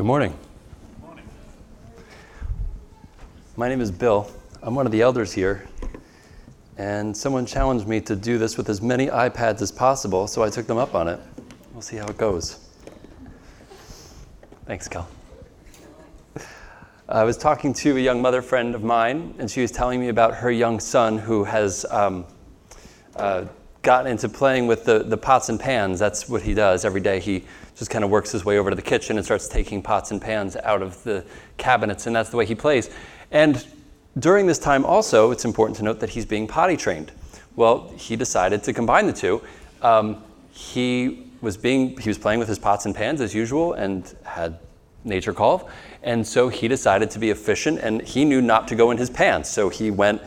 Good morning. My name is Bill. I'm one of the elders here. And someone challenged me to do this with as many iPads as possible, so I took them up on it. We'll see how it goes. Thanks, Cal. I was talking to a young mother friend of mine, and she was telling me about her young son who has um, uh, gotten into playing with the, the pots and pans. That's what he does every day. He just kind of works his way over to the kitchen and starts taking pots and pans out of the cabinets, and that's the way he plays. And during this time, also, it's important to note that he's being potty trained. Well, he decided to combine the two. Um, he was being he was playing with his pots and pans as usual and had nature call, and so he decided to be efficient. And he knew not to go in his pants, so he went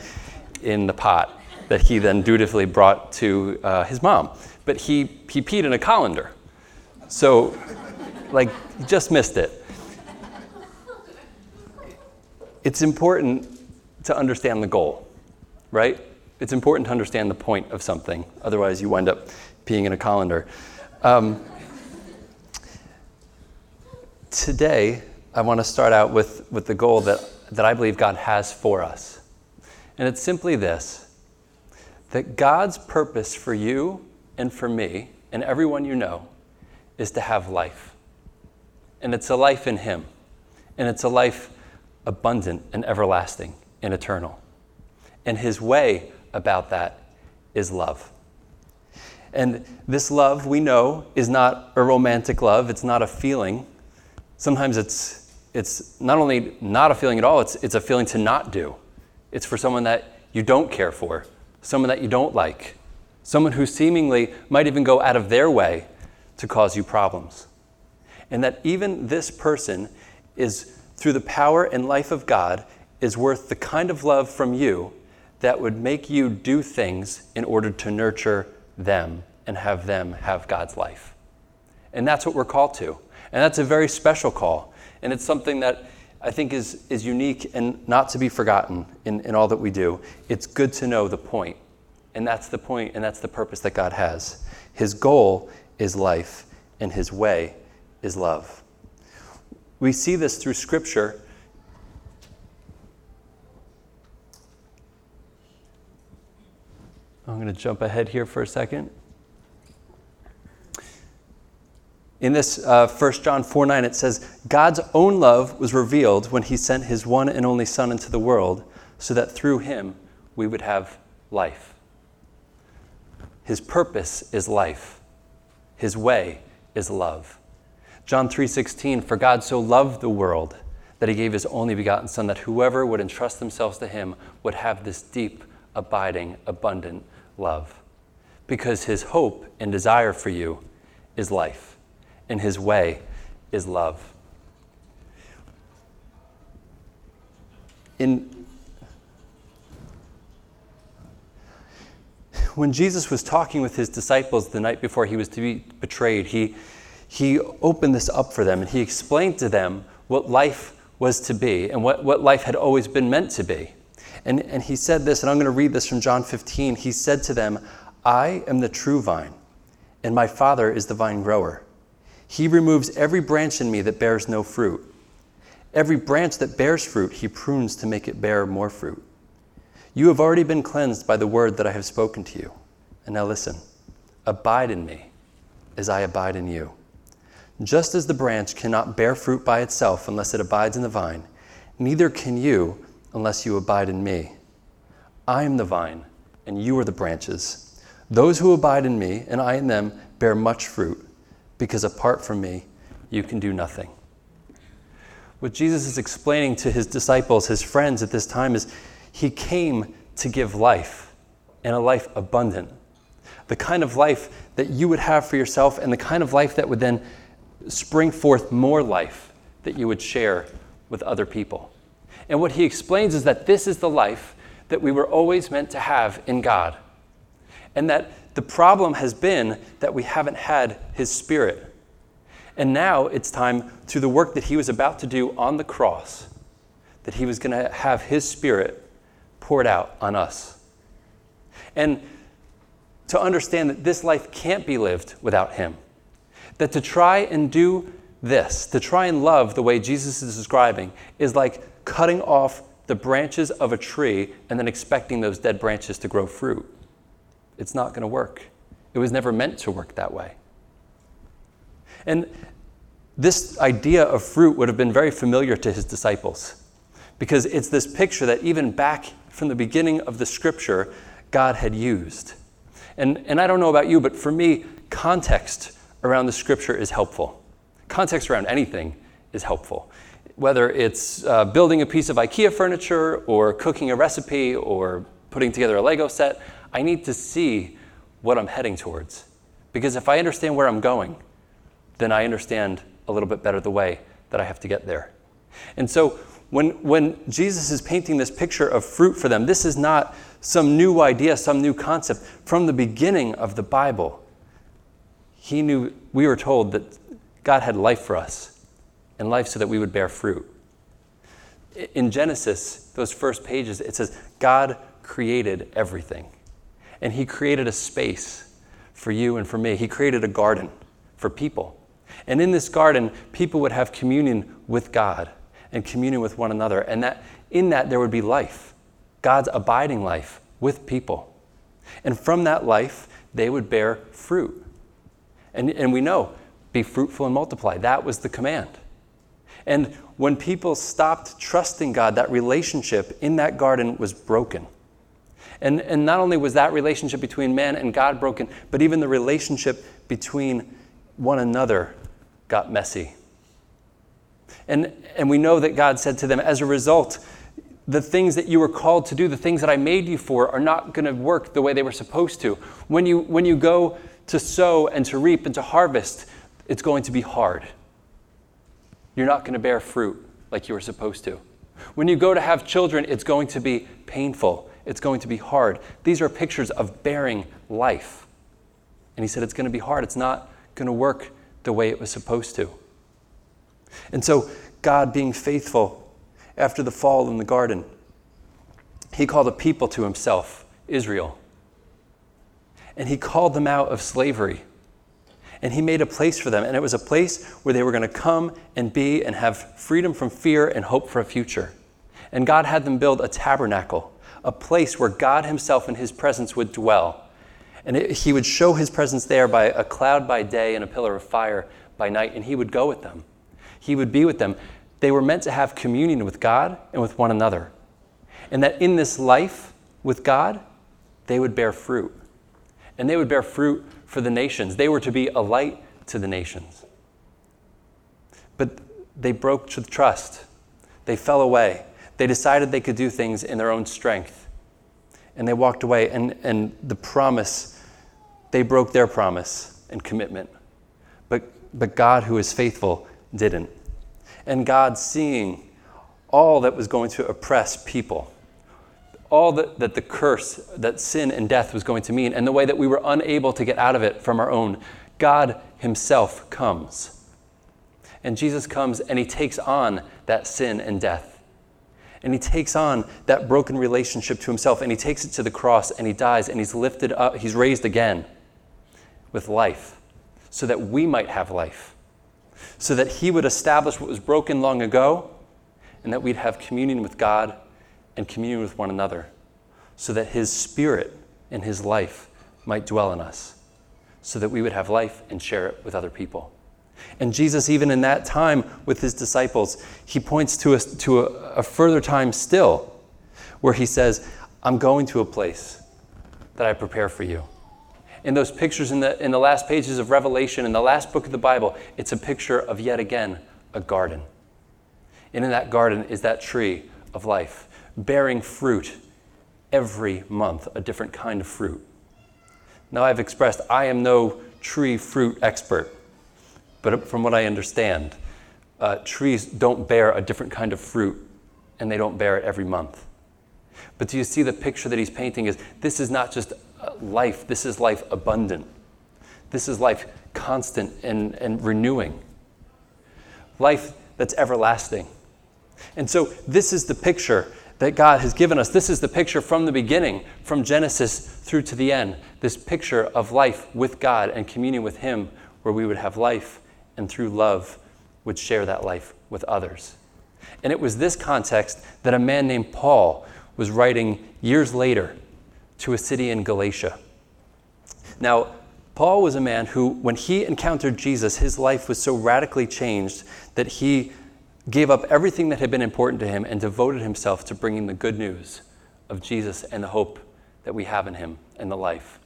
in the pot that he then dutifully brought to uh, his mom. But he he peed in a colander, so like just missed it. It's important to understand the goal, right? It's important to understand the point of something. Otherwise, you wind up peeing in a colander. Um, today, I want to start out with, with the goal that, that I believe God has for us. And it's simply this that God's purpose for you and for me and everyone you know is to have life. And it's a life in Him. And it's a life abundant and everlasting and eternal. And his way about that is love. And this love, we know, is not a romantic love, it's not a feeling. Sometimes it's, it's not only not a feeling at all, it's, it's a feeling to not do. It's for someone that you don't care for, someone that you don't like, someone who seemingly might even go out of their way to cause you problems. And that even this person is, through the power and life of God, is worth the kind of love from you that would make you do things in order to nurture them and have them have God's life. And that's what we're called to. And that's a very special call. And it's something that I think is, is unique and not to be forgotten in, in all that we do. It's good to know the point. And that's the point, and that's the purpose that God has. His goal is life, and His way is love. We see this through Scripture I'm going to jump ahead here for a second. In this uh, 1 John 4 9, it says, God's own love was revealed when he sent his one and only Son into the world so that through him we would have life. His purpose is life. His way is love. John 3:16 For God so loved the world that he gave his only begotten son that whoever would entrust themselves to him would have this deep abiding abundant love because his hope and desire for you is life, and his way is love. In, when Jesus was talking with his disciples the night before he was to be betrayed, he, he opened this up for them and he explained to them what life was to be and what, what life had always been meant to be. And, and he said this, and I'm going to read this from John 15. He said to them, I am the true vine, and my Father is the vine grower. He removes every branch in me that bears no fruit. Every branch that bears fruit, he prunes to make it bear more fruit. You have already been cleansed by the word that I have spoken to you. And now listen abide in me as I abide in you. Just as the branch cannot bear fruit by itself unless it abides in the vine, neither can you unless you abide in me. I am the vine, and you are the branches. Those who abide in me, and I in them, bear much fruit, because apart from me, you can do nothing. What Jesus is explaining to his disciples, his friends at this time, is he came to give life, and a life abundant. The kind of life that you would have for yourself, and the kind of life that would then spring forth more life that you would share with other people. And what he explains is that this is the life that we were always meant to have in God. And that the problem has been that we haven't had his spirit. And now it's time, through the work that he was about to do on the cross, that he was going to have his spirit poured out on us. And to understand that this life can't be lived without him. That to try and do this, to try and love the way Jesus is describing, is like cutting off the branches of a tree and then expecting those dead branches to grow fruit. It's not going to work. It was never meant to work that way. And this idea of fruit would have been very familiar to his disciples because it's this picture that even back from the beginning of the scripture, God had used. And, and I don't know about you, but for me, context around the scripture is helpful. Context around anything is helpful. Whether it's uh, building a piece of IKEA furniture or cooking a recipe or putting together a Lego set, I need to see what I'm heading towards. Because if I understand where I'm going, then I understand a little bit better the way that I have to get there. And so when, when Jesus is painting this picture of fruit for them, this is not some new idea, some new concept. From the beginning of the Bible, he knew, we were told that God had life for us and life so that we would bear fruit. In Genesis, those first pages, it says, God created everything. And He created a space for you and for me. He created a garden for people. And in this garden, people would have communion with God and communion with one another. And that in that there would be life, God's abiding life with people. And from that life, they would bear fruit. And, and we know, be fruitful and multiply. That was the command. And when people stopped trusting God, that relationship in that garden was broken. And, and not only was that relationship between man and God broken, but even the relationship between one another got messy. And, and we know that God said to them, as a result, the things that you were called to do, the things that I made you for, are not going to work the way they were supposed to. When you, when you go to sow and to reap and to harvest, it's going to be hard. You're not going to bear fruit like you were supposed to. When you go to have children, it's going to be painful. It's going to be hard. These are pictures of bearing life. And he said, It's going to be hard. It's not going to work the way it was supposed to. And so, God being faithful after the fall in the garden, he called a people to himself, Israel. And he called them out of slavery. And he made a place for them. And it was a place where they were going to come and be and have freedom from fear and hope for a future. And God had them build a tabernacle, a place where God himself and his presence would dwell. And it, he would show his presence there by a cloud by day and a pillar of fire by night, and he would go with them. He would be with them. They were meant to have communion with God and with one another. And that in this life with God, they would bear fruit. And they would bear fruit for the nations. They were to be a light to the nations. But they broke trust. They fell away. They decided they could do things in their own strength. And they walked away, and, and the promise, they broke their promise and commitment. But, but God, who is faithful, didn't. And God, seeing all that was going to oppress people, all that, that the curse, that sin and death was going to mean, and the way that we were unable to get out of it from our own, God Himself comes. And Jesus comes and He takes on that sin and death. And He takes on that broken relationship to Himself and He takes it to the cross and He dies and He's lifted up, He's raised again with life so that we might have life. So that He would establish what was broken long ago and that we'd have communion with God and communion with one another, so that His Spirit and His life might dwell in us, so that we would have life and share it with other people. And Jesus, even in that time with His disciples, He points to to a, a further time still, where He says, I'm going to a place that I prepare for you. In those pictures in the, in the last pages of Revelation, in the last book of the Bible, it's a picture of yet again a garden. And in that garden is that tree of life bearing fruit every month, a different kind of fruit. Now, I've expressed I am no tree fruit expert, but from what I understand, uh, trees don't bear a different kind of fruit and they don't bear it every month. But do you see the picture that he's painting is this is not just life, this is life abundant. This is life constant and, and renewing. Life that's everlasting. And so this is the picture that God has given us. This is the picture from the beginning, from Genesis through to the end. This picture of life with God and communion with Him, where we would have life and through love would share that life with others. And it was this context that a man named Paul was writing years later to a city in Galatia. Now, Paul was a man who, when he encountered Jesus, his life was so radically changed that he gave up everything that had been important to him and devoted himself to bringing the good news of Jesus and the hope that we have in him and the life.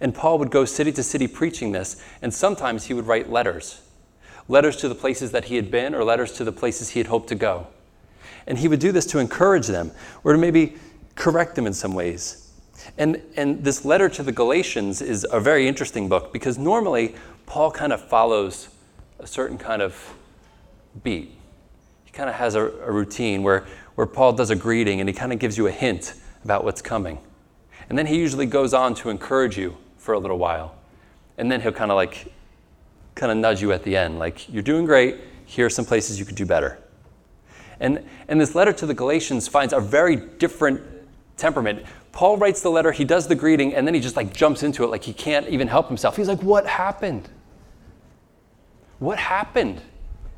And Paul would go city to city preaching this, and sometimes he would write letters letters to the places that he had been or letters to the places he had hoped to go. And he would do this to encourage them or to maybe correct them in some ways. And, and this letter to the Galatians is a very interesting book because normally Paul kind of follows a certain kind of beat. He kind of has a, a routine where, where Paul does a greeting and he kind of gives you a hint about what's coming. And then he usually goes on to encourage you for a little while. And then he'll kind of like, kind of nudge you at the end, like, you're doing great, here are some places you could do better. And, and this letter to the Galatians finds a very different temperament. Paul writes the letter, he does the greeting, and then he just like jumps into it like he can't even help himself. He's like, What happened? What happened?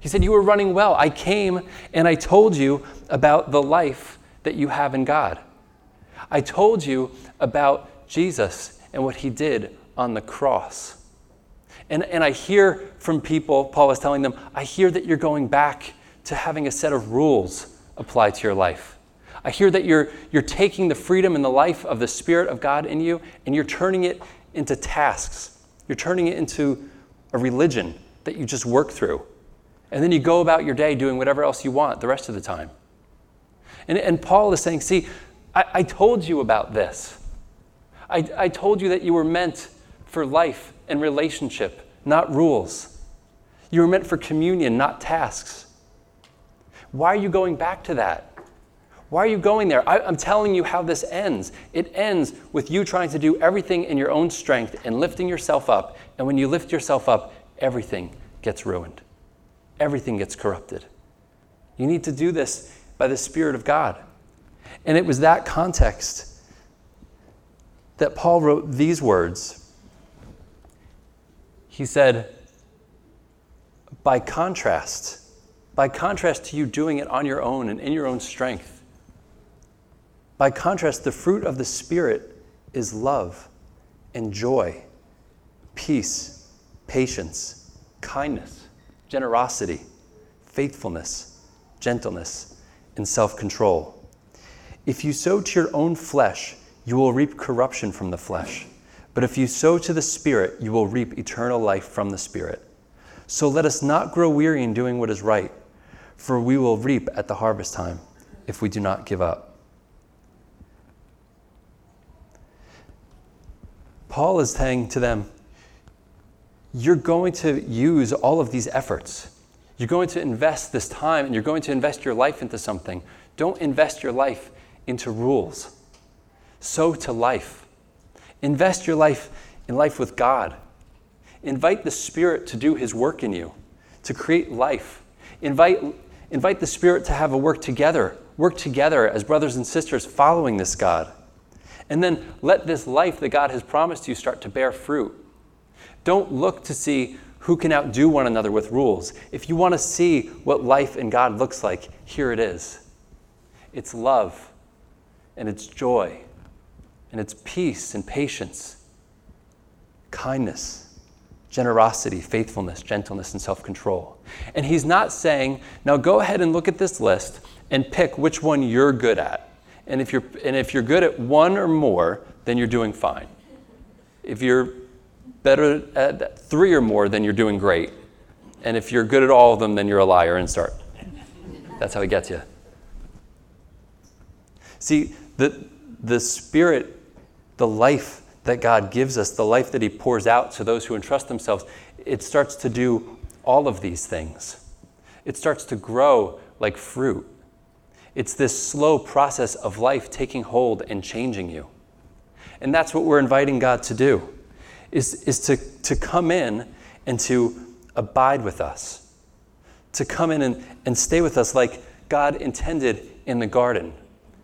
He said, You were running well. I came and I told you about the life that you have in God. I told you about Jesus and what he did on the cross. And, and I hear from people, Paul was telling them, I hear that you're going back to having a set of rules apply to your life. I hear that you're, you're taking the freedom and the life of the Spirit of God in you and you're turning it into tasks. You're turning it into a religion that you just work through. And then you go about your day doing whatever else you want the rest of the time. And, and Paul is saying, See, I, I told you about this. I, I told you that you were meant for life and relationship, not rules. You were meant for communion, not tasks. Why are you going back to that? Why are you going there? I, am telling you how this ends. It ends with you trying to do everything in your own strength and lifting yourself up. And when you lift yourself up, everything gets ruined, everything gets corrupted. You need to do this by the Spirit of God. And it was that context that Paul wrote these words. He said, by contrast, by contrast to you doing it on your own and in your own strength, by contrast, the fruit of the Spirit is love and joy, peace, patience, kindness, generosity, faithfulness, gentleness, and self control. If you sow to your own flesh, you will reap corruption from the flesh. But if you sow to the Spirit, you will reap eternal life from the Spirit. So let us not grow weary in doing what is right, for we will reap at the harvest time if we do not give up. Paul is saying to them, You're going to use all of these efforts. You're going to invest this time and you're going to invest your life into something. Don't invest your life into rules. Sow to life. Invest your life in life with God. Invite the Spirit to do His work in you, to create life. Invite, invite the Spirit to have a work together, work together as brothers and sisters following this God. And then let this life that God has promised you start to bear fruit. Don't look to see who can outdo one another with rules. If you want to see what life in God looks like, here it is it's love and it's joy, and it's peace and patience, kindness, generosity, faithfulness, gentleness, and self control. And he's not saying, now go ahead and look at this list and pick which one you're good at. And if you're, and if you're good at one or more, then you're doing fine. If you're better at three or more, then you're doing great. And if you're good at all of them, then you're a liar and start. That's how he gets you. See, the, the Spirit, the life that God gives us, the life that He pours out to those who entrust themselves, it starts to do all of these things. It starts to grow like fruit. It's this slow process of life taking hold and changing you. And that's what we're inviting God to do, is, is to, to come in and to abide with us, to come in and, and stay with us like God intended in the garden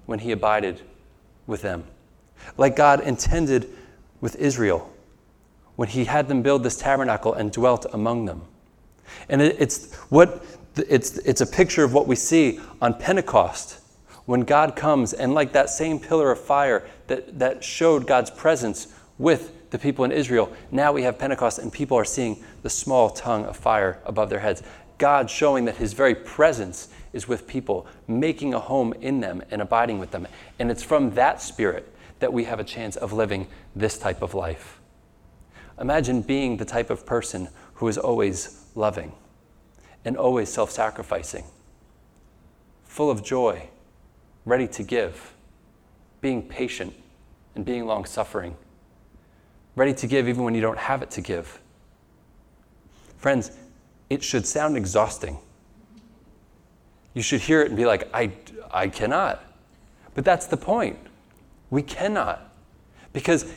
when he abided with them, like God intended with Israel when he had them build this tabernacle and dwelt among them, And it, it's what it's, it's a picture of what we see on Pentecost when God comes and like that same pillar of fire that, that showed God's presence with the people in Israel, now we have Pentecost and people are seeing the small tongue of fire above their heads. God showing that his very presence is with people, making a home in them and abiding with them. And it's from that spirit that we have a chance of living this type of life. Imagine being the type of person who is always loving and always self sacrificing, full of joy, ready to give, being patient and being long suffering, ready to give even when you don't have it to give. Friends, it should sound exhausting. You should hear it and be like, I, I cannot. But that's the point. We cannot. Because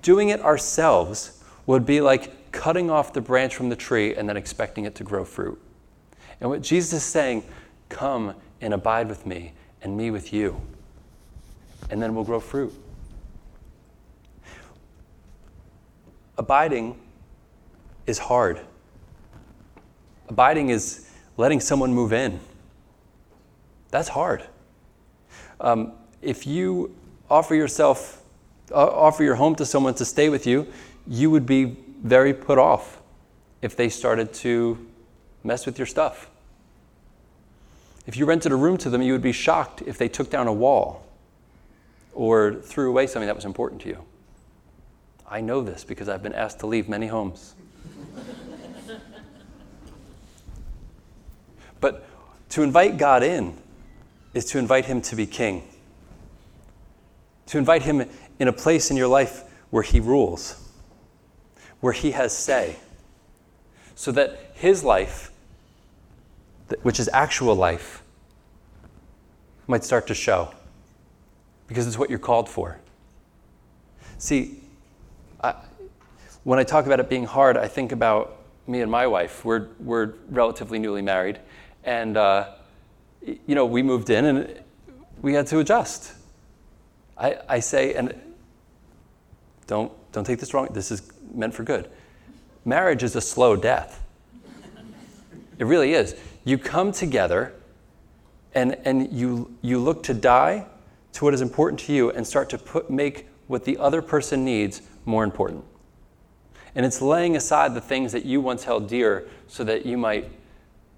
doing it ourselves would be like cutting off the branch from the tree and then expecting it to grow fruit. And what Jesus is saying, come and abide with me and me with you. And then we'll grow fruit. Abiding is hard. Abiding is letting someone move in. That's hard. Um, if you offer yourself, uh, offer your home to someone to stay with you, you would be very put off if they started to mess with your stuff. If you rented a room to them, you would be shocked if they took down a wall or threw away something that was important to you. I know this because I've been asked to leave many homes. but to invite God in is to invite Him to be king, to invite Him in a place in your life where He rules, where He has say, so that His life which is actual life, might start to show because it's what you're called for. See, I, when I talk about it being hard, I think about me and my wife. We're, we're relatively newly married, and uh, you know, we moved in and we had to adjust. I, I say, and don't, don't take this wrong, this is meant for good. Marriage is a slow death. It really is you come together and, and you, you look to die to what is important to you and start to put, make what the other person needs more important. And it's laying aside the things that you once held dear so that you might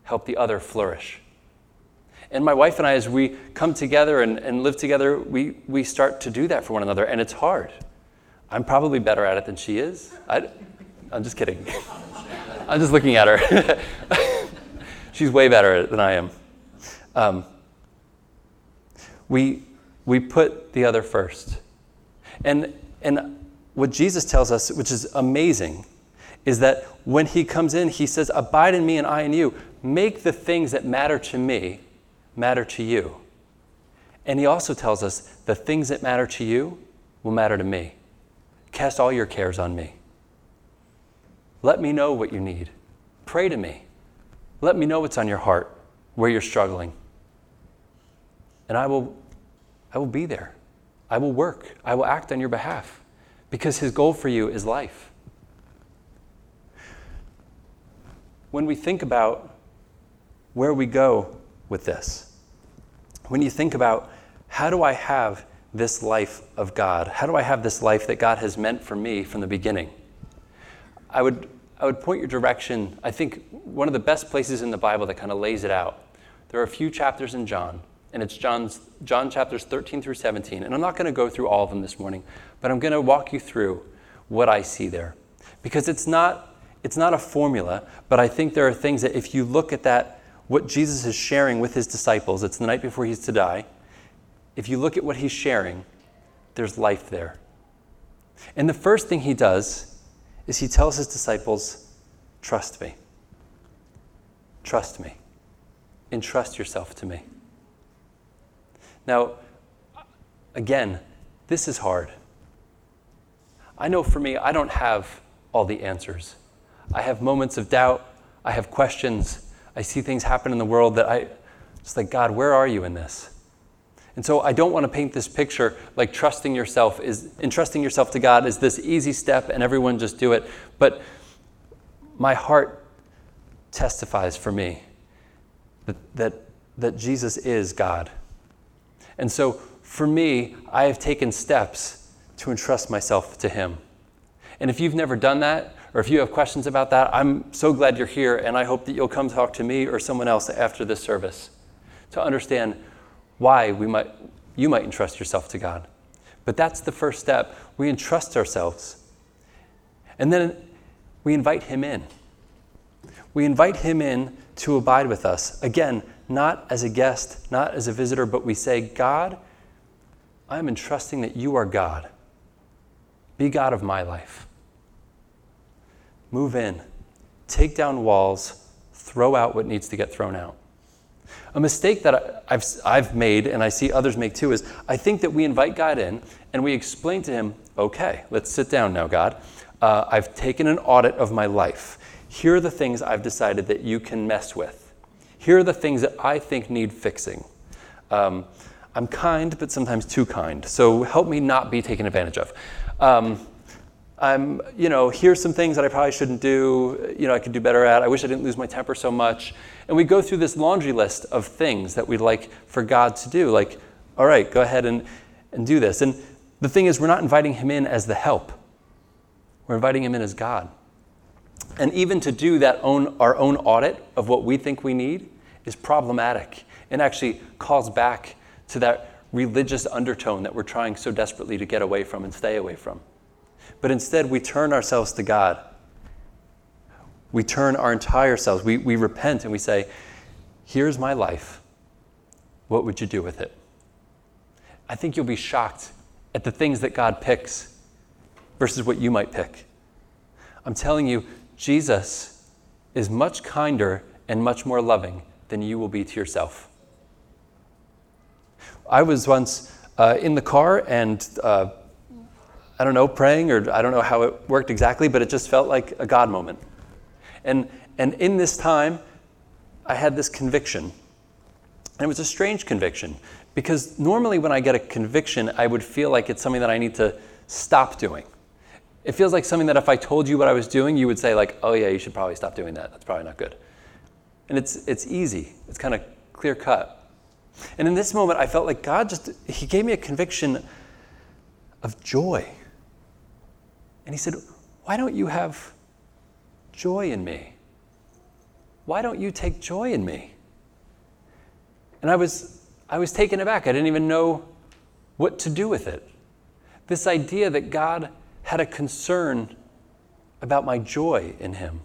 help the other flourish. And my wife and I, as we come together and, and live together, we, we start to do that for one another, and it's hard. I'm probably better at it than she is. I, I'm just kidding. I'm just looking at her. She's way better at it than I am. Um, we, we put the other first. And, and what Jesus tells us, which is amazing, is that when he comes in, he says, Abide in me and I in you. Make the things that matter to me matter to you. And he also tells us, The things that matter to you will matter to me. Cast all your cares on me. Let me know what you need. Pray to me. Let me know what's on your heart, where you're struggling. And I will, I will be there. I will work. I will act on your behalf because his goal for you is life. When we think about where we go with this, when you think about how do I have this life of God? How do I have this life that God has meant for me from the beginning? I would I would point your direction, I think, one of the best places in the Bible that kind of lays it out. There are a few chapters in John, and it's John's, John chapters 13 through 17. And I'm not going to go through all of them this morning, but I'm going to walk you through what I see there. Because it's not, it's not a formula, but I think there are things that if you look at that, what Jesus is sharing with his disciples, it's the night before he's to die. If you look at what he's sharing, there's life there. And the first thing he does is he tells his disciples, Trust me. Trust me. Entrust yourself to me. Now, again, this is hard. I know for me, I don't have all the answers. I have moments of doubt. I have questions. I see things happen in the world that I, it's like, God, where are you in this? And so I don't want to paint this picture like trusting yourself is entrusting yourself to God is this easy step and everyone just do it. But my heart testifies for me that, that, that Jesus is God. And so for me, I have taken steps to entrust myself to Him. And if you've never done that, or if you have questions about that, I'm so glad you're here, and I hope that you'll come talk to me or someone else after this service to understand why we might, you might entrust yourself to God. But that's the first step. We entrust ourselves. And then we invite Him in. We invite Him in to abide with us. Again, not as a guest, not as a visitor, but we say, God, I'm entrusting that you are God. Be God of my life. Move in, take down walls, throw out what needs to get thrown out. A mistake that I've, I've made, and I see others make too, is I think that we invite God in and we explain to Him, okay, let's sit down now, God. Uh, I've taken an audit of my life. Here are the things I've decided that you can mess with. Here are the things that I think need fixing. Um, I'm kind, but sometimes too kind. So help me not be taken advantage of. Um, I'm, you know, here's some things that I probably shouldn't do, you know, I could do better at. I wish I didn't lose my temper so much. And we go through this laundry list of things that we'd like for God to do. Like, all right, go ahead and, and do this. And the thing is, we're not inviting Him in as the help, we're inviting Him in as God. And even to do that own, our own audit of what we think we need is problematic and actually calls back to that religious undertone that we're trying so desperately to get away from and stay away from. But instead, we turn ourselves to God. We turn our entire selves. We, we repent and we say, Here's my life. What would you do with it? I think you'll be shocked at the things that God picks versus what you might pick. I'm telling you, Jesus is much kinder and much more loving than you will be to yourself. I was once uh, in the car and uh, I don't know, praying, or I don't know how it worked exactly, but it just felt like a God moment. And, and in this time, I had this conviction. And it was a strange conviction because normally when I get a conviction, I would feel like it's something that I need to stop doing. It feels like something that if I told you what I was doing, you would say, like, oh yeah, you should probably stop doing that. That's probably not good. And it's, it's easy, it's kind of clear cut. And in this moment, I felt like God just, He gave me a conviction of joy. And he said, Why don't you have joy in me? Why don't you take joy in me? And I was, I was taken aback. I didn't even know what to do with it. This idea that God had a concern about my joy in Him,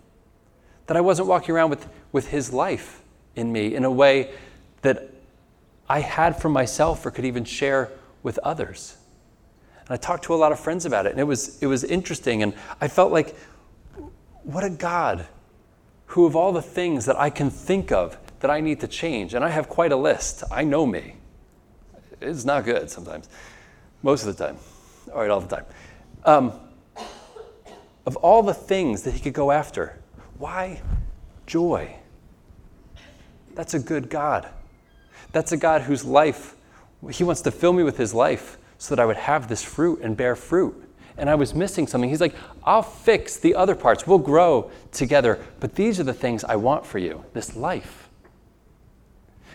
that I wasn't walking around with, with His life in me in a way that I had for myself or could even share with others. And I talked to a lot of friends about it, and it was, it was interesting. And I felt like, what a God who, of all the things that I can think of that I need to change, and I have quite a list, I know me. It's not good sometimes, most of the time, all right, all the time. Um, of all the things that he could go after, why joy? That's a good God. That's a God whose life, he wants to fill me with his life so that I would have this fruit and bear fruit. And I was missing something. He's like, I'll fix the other parts. We'll grow together. But these are the things I want for you this life.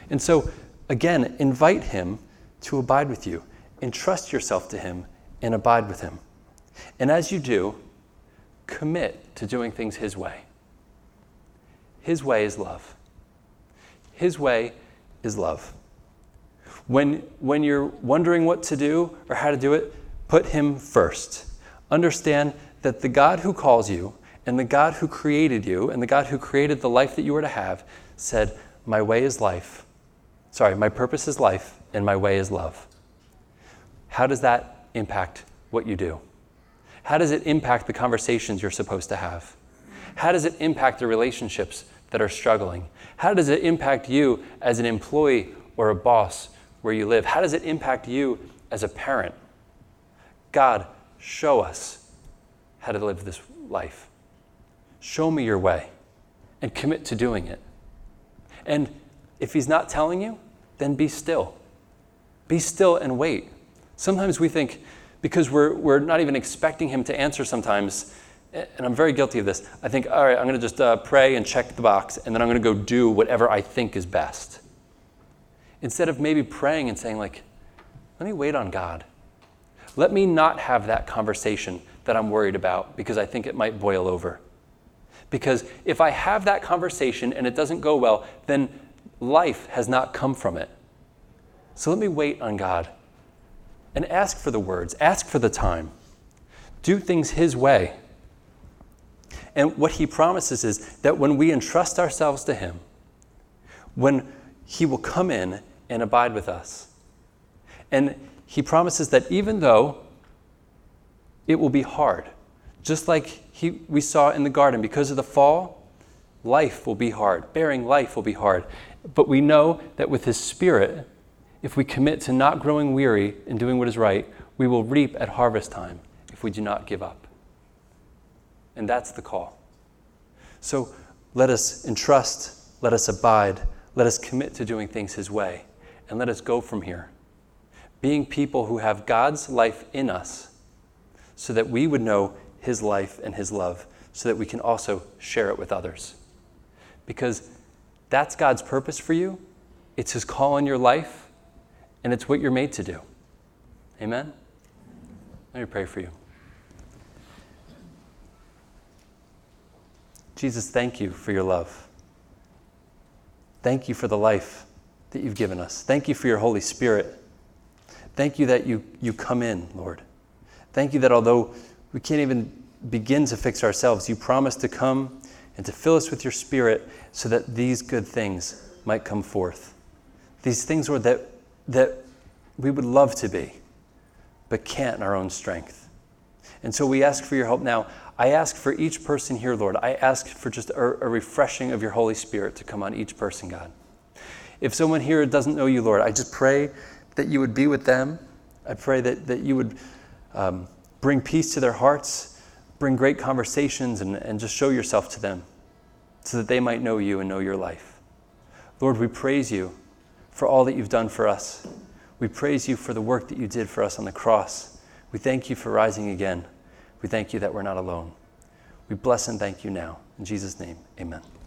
And so, again, invite Him to abide with you. Entrust yourself to Him and abide with Him. And as you do, commit to doing things His way. His way is love. His way is love. When, when you're wondering what to do or how to do it, put Him first. Understand that the God who calls you and the God who created you and the God who created the life that you were to have said, My way is life. Sorry, my purpose is life and my way is love. How does that impact what you do? How does it impact the conversations you're supposed to have? How does it impact the relationships that are struggling? How does it impact you as an employee or a boss where you live? How does it impact you as a parent? God, show us how to live this life. Show me your way and commit to doing it. And if He's not telling you, then be still. Be still and wait. Sometimes we think, because we're, we're not even expecting Him to answer sometimes, and I'm very guilty of this. I think, all right, I'm going to just uh, pray and check the box, and then I'm going to go do whatever I think is best. Instead of maybe praying and saying, like, let me wait on God. Let me not have that conversation that I'm worried about because I think it might boil over. Because if I have that conversation and it doesn't go well, then life has not come from it. So let me wait on God and ask for the words, ask for the time. Do things His way. And what He promises is that when we entrust ourselves to Him, when He will come in and abide with us. And He promises that even though it will be hard, just like he, we saw in the garden, because of the fall, life will be hard. Bearing life will be hard. But we know that with His Spirit, if we commit to not growing weary in doing what is right, we will reap at harvest time if we do not give up. And that's the call. So let us entrust, let us abide, let us commit to doing things His way, and let us go from here. Being people who have God's life in us so that we would know his life and his love so that we can also share it with others. Because that's God's purpose for you, it's his call on your life, and it's what you're made to do. Amen? Let me pray for you. Jesus, thank you for your love. Thank you for the life that you've given us. Thank you for your Holy Spirit. Thank you that you, you come in, Lord. Thank you that although we can't even begin to fix ourselves. You promise to come and to fill us with your Spirit so that these good things might come forth. These things, Lord, that, that we would love to be, but can't in our own strength. And so we ask for your help now. I ask for each person here, Lord, I ask for just a, a refreshing of your Holy Spirit to come on each person, God. If someone here doesn't know you, Lord, I just pray that you would be with them. I pray that, that you would. Um, bring peace to their hearts, bring great conversations, and, and just show yourself to them so that they might know you and know your life. Lord, we praise you for all that you've done for us. We praise you for the work that you did for us on the cross. We thank you for rising again. We thank you that we're not alone. We bless and thank you now. In Jesus' name, amen.